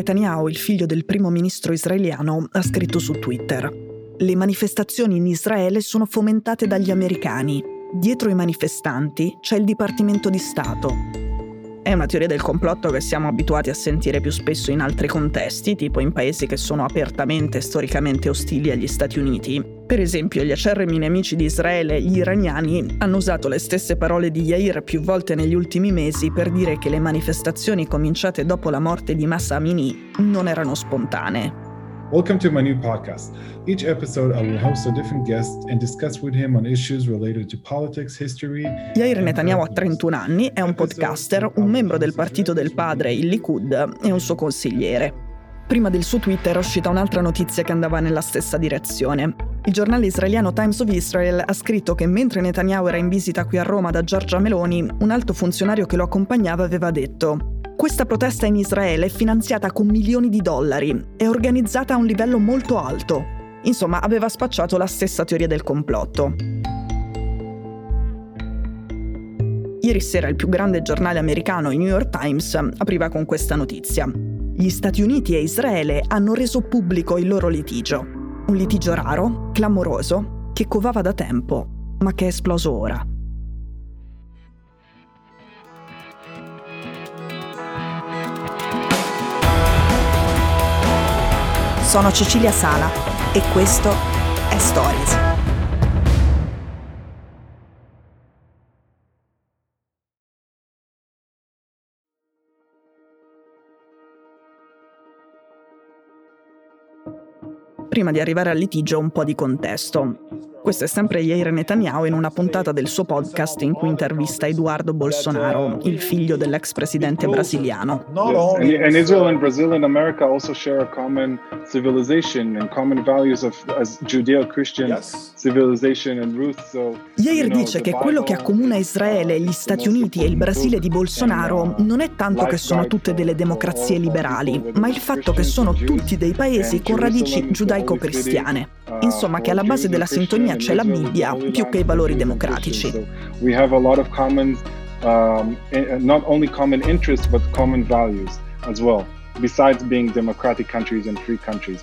Netanyahu, il figlio del primo ministro israeliano, ha scritto su Twitter: Le manifestazioni in Israele sono fomentate dagli americani. Dietro i manifestanti c'è il Dipartimento di Stato. È una teoria del complotto che siamo abituati a sentire più spesso in altri contesti, tipo in paesi che sono apertamente e storicamente ostili agli Stati Uniti. Per esempio, gli acerrimi nemici di Israele, gli iraniani, hanno usato le stesse parole di Yair più volte negli ultimi mesi per dire che le manifestazioni cominciate dopo la morte di Massa Amini non erano spontanee. Welcome to my new podcast. Each episode, I will host a different guest and discuss with him on issues related to politics, history. Yair Netanyahu ha 31 anni, è un podcaster, un membro del partito del padre, il Likud, e un suo consigliere. Prima del suo tweet era uscita un'altra notizia che andava nella stessa direzione. Il giornale israeliano Times of Israel ha scritto che mentre Netanyahu era in visita qui a Roma da Giorgia Meloni, un alto funzionario che lo accompagnava aveva detto questa protesta in Israele è finanziata con milioni di dollari, è organizzata a un livello molto alto. Insomma, aveva spacciato la stessa teoria del complotto. Ieri sera il più grande giornale americano, il New York Times, apriva con questa notizia. Gli Stati Uniti e Israele hanno reso pubblico il loro litigio. Un litigio raro, clamoroso, che covava da tempo, ma che è esploso ora. Sono Cecilia Sala e questo è Stories. Prima di arrivare al litigio un po' di contesto. Questo è sempre Yair Netanyahu in una puntata del suo podcast in cui intervista Eduardo Bolsonaro, il figlio dell'ex presidente brasiliano. And, Israel and Brazil and America also share a common civilization and common values of Judeo-Christian civilization and roots. So, Yair dice che quello che accomuna Israele, gli Stati Uniti e il Brasile di Bolsonaro non è tanto che sono tutte delle democrazie liberali, ma il fatto che sono tutti dei paesi con radici giudaico-cristiane. Insomma, che alla base della sintonia c'è la Bibbia più che i valori democratici. Common, um, eh, not only common interests, but common values as well, besides being democratic countries and free countries.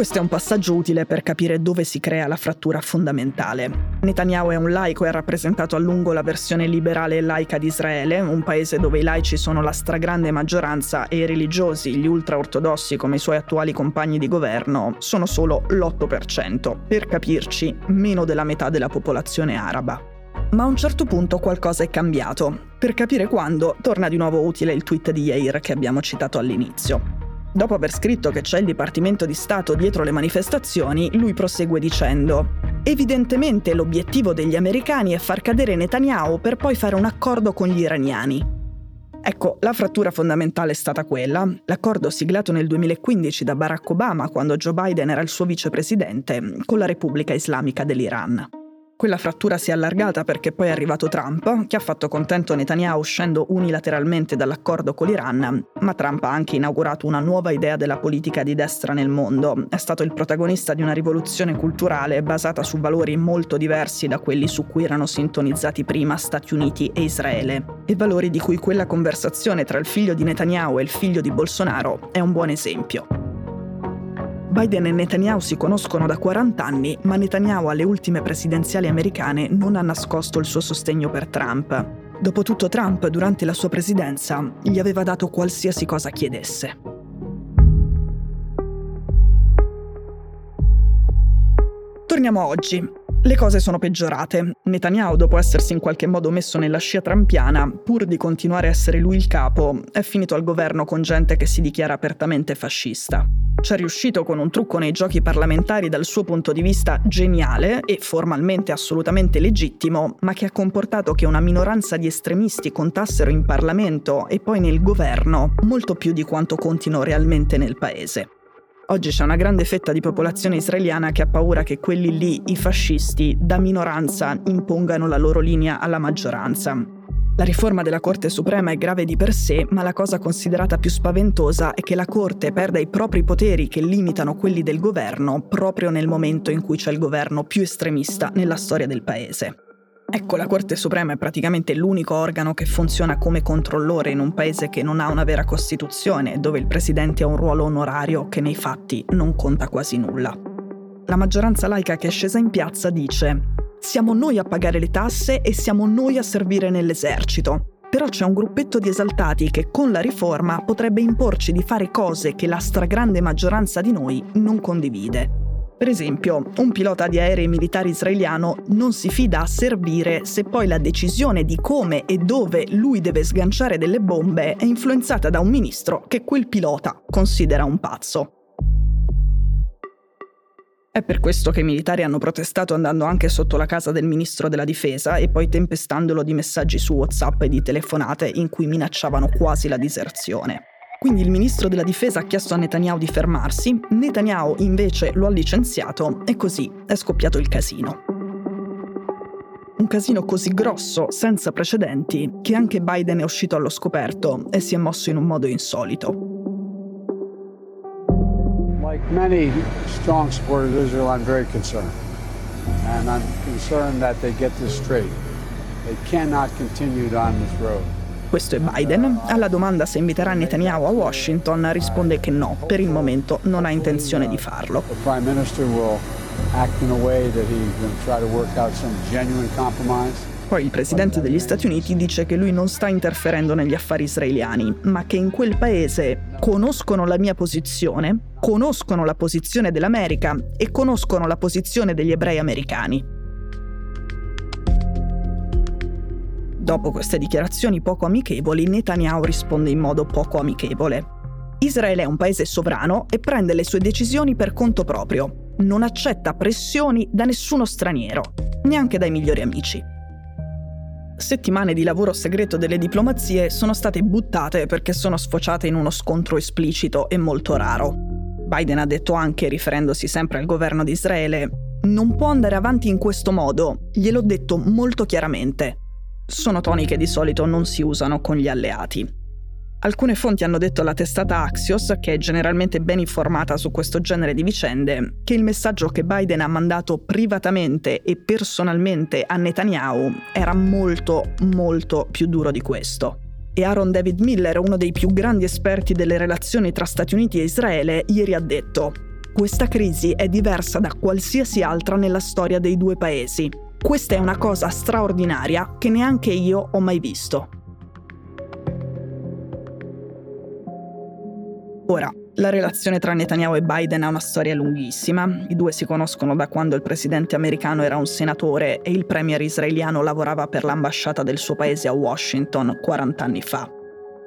Questo è un passaggio utile per capire dove si crea la frattura fondamentale. Netanyahu è un laico e ha rappresentato a lungo la versione liberale e laica di Israele, un paese dove i laici sono la stragrande maggioranza e i religiosi, gli ultraortodossi come i suoi attuali compagni di governo, sono solo l'8%. Per capirci, meno della metà della popolazione araba. Ma a un certo punto qualcosa è cambiato. Per capire quando, torna di nuovo utile il tweet di Yair che abbiamo citato all'inizio. Dopo aver scritto che c'è il Dipartimento di Stato dietro le manifestazioni, lui prosegue dicendo Evidentemente l'obiettivo degli americani è far cadere Netanyahu per poi fare un accordo con gli iraniani. Ecco, la frattura fondamentale è stata quella. L'accordo siglato nel 2015 da Barack Obama quando Joe Biden era il suo vicepresidente con la Repubblica Islamica dell'Iran. Quella frattura si è allargata perché poi è arrivato Trump, che ha fatto contento Netanyahu uscendo unilateralmente dall'accordo con l'Iran, ma Trump ha anche inaugurato una nuova idea della politica di destra nel mondo. È stato il protagonista di una rivoluzione culturale basata su valori molto diversi da quelli su cui erano sintonizzati prima Stati Uniti e Israele, e valori di cui quella conversazione tra il figlio di Netanyahu e il figlio di Bolsonaro è un buon esempio. Biden e Netanyahu si conoscono da 40 anni, ma Netanyahu alle ultime presidenziali americane non ha nascosto il suo sostegno per Trump. Dopotutto Trump, durante la sua presidenza, gli aveva dato qualsiasi cosa chiedesse. Torniamo a oggi. Le cose sono peggiorate. Netanyahu, dopo essersi in qualche modo messo nella scia trampiana, pur di continuare a essere lui il capo, è finito al governo con gente che si dichiara apertamente fascista. Ci è riuscito con un trucco nei giochi parlamentari dal suo punto di vista geniale e formalmente assolutamente legittimo, ma che ha comportato che una minoranza di estremisti contassero in Parlamento e poi nel governo molto più di quanto contino realmente nel paese. Oggi c'è una grande fetta di popolazione israeliana che ha paura che quelli lì, i fascisti, da minoranza impongano la loro linea alla maggioranza. La riforma della Corte Suprema è grave di per sé, ma la cosa considerata più spaventosa è che la Corte perda i propri poteri che limitano quelli del governo proprio nel momento in cui c'è il governo più estremista nella storia del paese. Ecco, la Corte Suprema è praticamente l'unico organo che funziona come controllore in un paese che non ha una vera Costituzione, dove il Presidente ha un ruolo onorario che nei fatti non conta quasi nulla. La maggioranza laica che è scesa in piazza dice siamo noi a pagare le tasse e siamo noi a servire nell'esercito. Però c'è un gruppetto di esaltati che con la riforma potrebbe imporci di fare cose che la stragrande maggioranza di noi non condivide. Per esempio, un pilota di aerei militari israeliano non si fida a servire se poi la decisione di come e dove lui deve sganciare delle bombe è influenzata da un ministro che quel pilota considera un pazzo. È per questo che i militari hanno protestato andando anche sotto la casa del ministro della difesa e poi tempestandolo di messaggi su WhatsApp e di telefonate in cui minacciavano quasi la diserzione. Quindi il ministro della difesa ha chiesto a Netanyahu di fermarsi, Netanyahu invece lo ha licenziato e così è scoppiato il casino. Un casino così grosso, senza precedenti, che anche Biden è uscito allo scoperto e si è mosso in un modo insolito. Like many strong supporters of Israel, I'm very concerned. And I'm concerned that they get this straight. They cannot continue on this road. Questo è Biden. Alla domanda se inviterà Netanyahu a Washington risponde che no, per il momento non ha intenzione di farlo. Poi il presidente degli Stati Uniti dice che lui non sta interferendo negli affari israeliani, ma che in quel paese conoscono la mia posizione, conoscono la posizione dell'America e conoscono la posizione degli ebrei americani. Dopo queste dichiarazioni poco amichevoli, Netanyahu risponde in modo poco amichevole. Israele è un paese sovrano e prende le sue decisioni per conto proprio. Non accetta pressioni da nessuno straniero, neanche dai migliori amici. Settimane di lavoro segreto delle diplomazie sono state buttate perché sono sfociate in uno scontro esplicito e molto raro. Biden ha detto anche, riferendosi sempre al governo di Israele, non può andare avanti in questo modo, gliel'ho detto molto chiaramente sono toni che di solito non si usano con gli alleati. Alcune fonti hanno detto alla testata Axios, che è generalmente ben informata su questo genere di vicende, che il messaggio che Biden ha mandato privatamente e personalmente a Netanyahu era molto, molto più duro di questo. E Aaron David Miller, uno dei più grandi esperti delle relazioni tra Stati Uniti e Israele, ieri ha detto questa crisi è diversa da qualsiasi altra nella storia dei due paesi. Questa è una cosa straordinaria che neanche io ho mai visto. Ora, la relazione tra Netanyahu e Biden ha una storia lunghissima. I due si conoscono da quando il presidente americano era un senatore e il premier israeliano lavorava per l'ambasciata del suo paese a Washington 40 anni fa.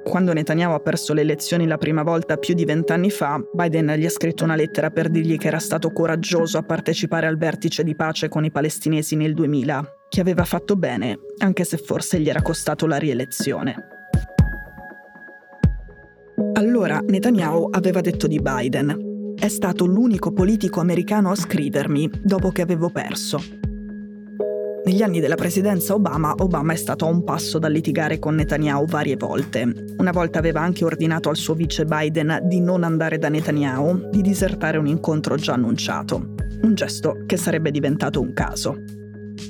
Quando Netanyahu ha perso le elezioni la prima volta più di vent'anni fa, Biden gli ha scritto una lettera per dirgli che era stato coraggioso a partecipare al vertice di pace con i palestinesi nel 2000, che aveva fatto bene, anche se forse gli era costato la rielezione. Allora Netanyahu aveva detto di Biden, è stato l'unico politico americano a scrivermi dopo che avevo perso. Negli anni della presidenza Obama, Obama è stato a un passo dal litigare con Netanyahu varie volte. Una volta aveva anche ordinato al suo vice Biden di non andare da Netanyahu, di disertare un incontro già annunciato. Un gesto che sarebbe diventato un caso.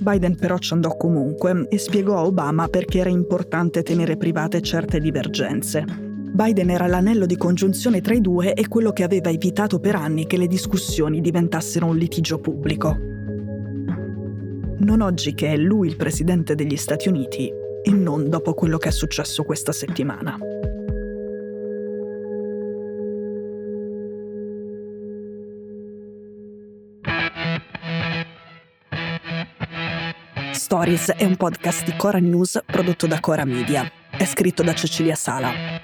Biden però ci andò comunque e spiegò a Obama perché era importante tenere private certe divergenze. Biden era l'anello di congiunzione tra i due e quello che aveva evitato per anni che le discussioni diventassero un litigio pubblico non oggi che è lui il presidente degli Stati Uniti e non dopo quello che è successo questa settimana. Stories è un podcast di Cora News prodotto da Cora Media. È scritto da Cecilia Sala.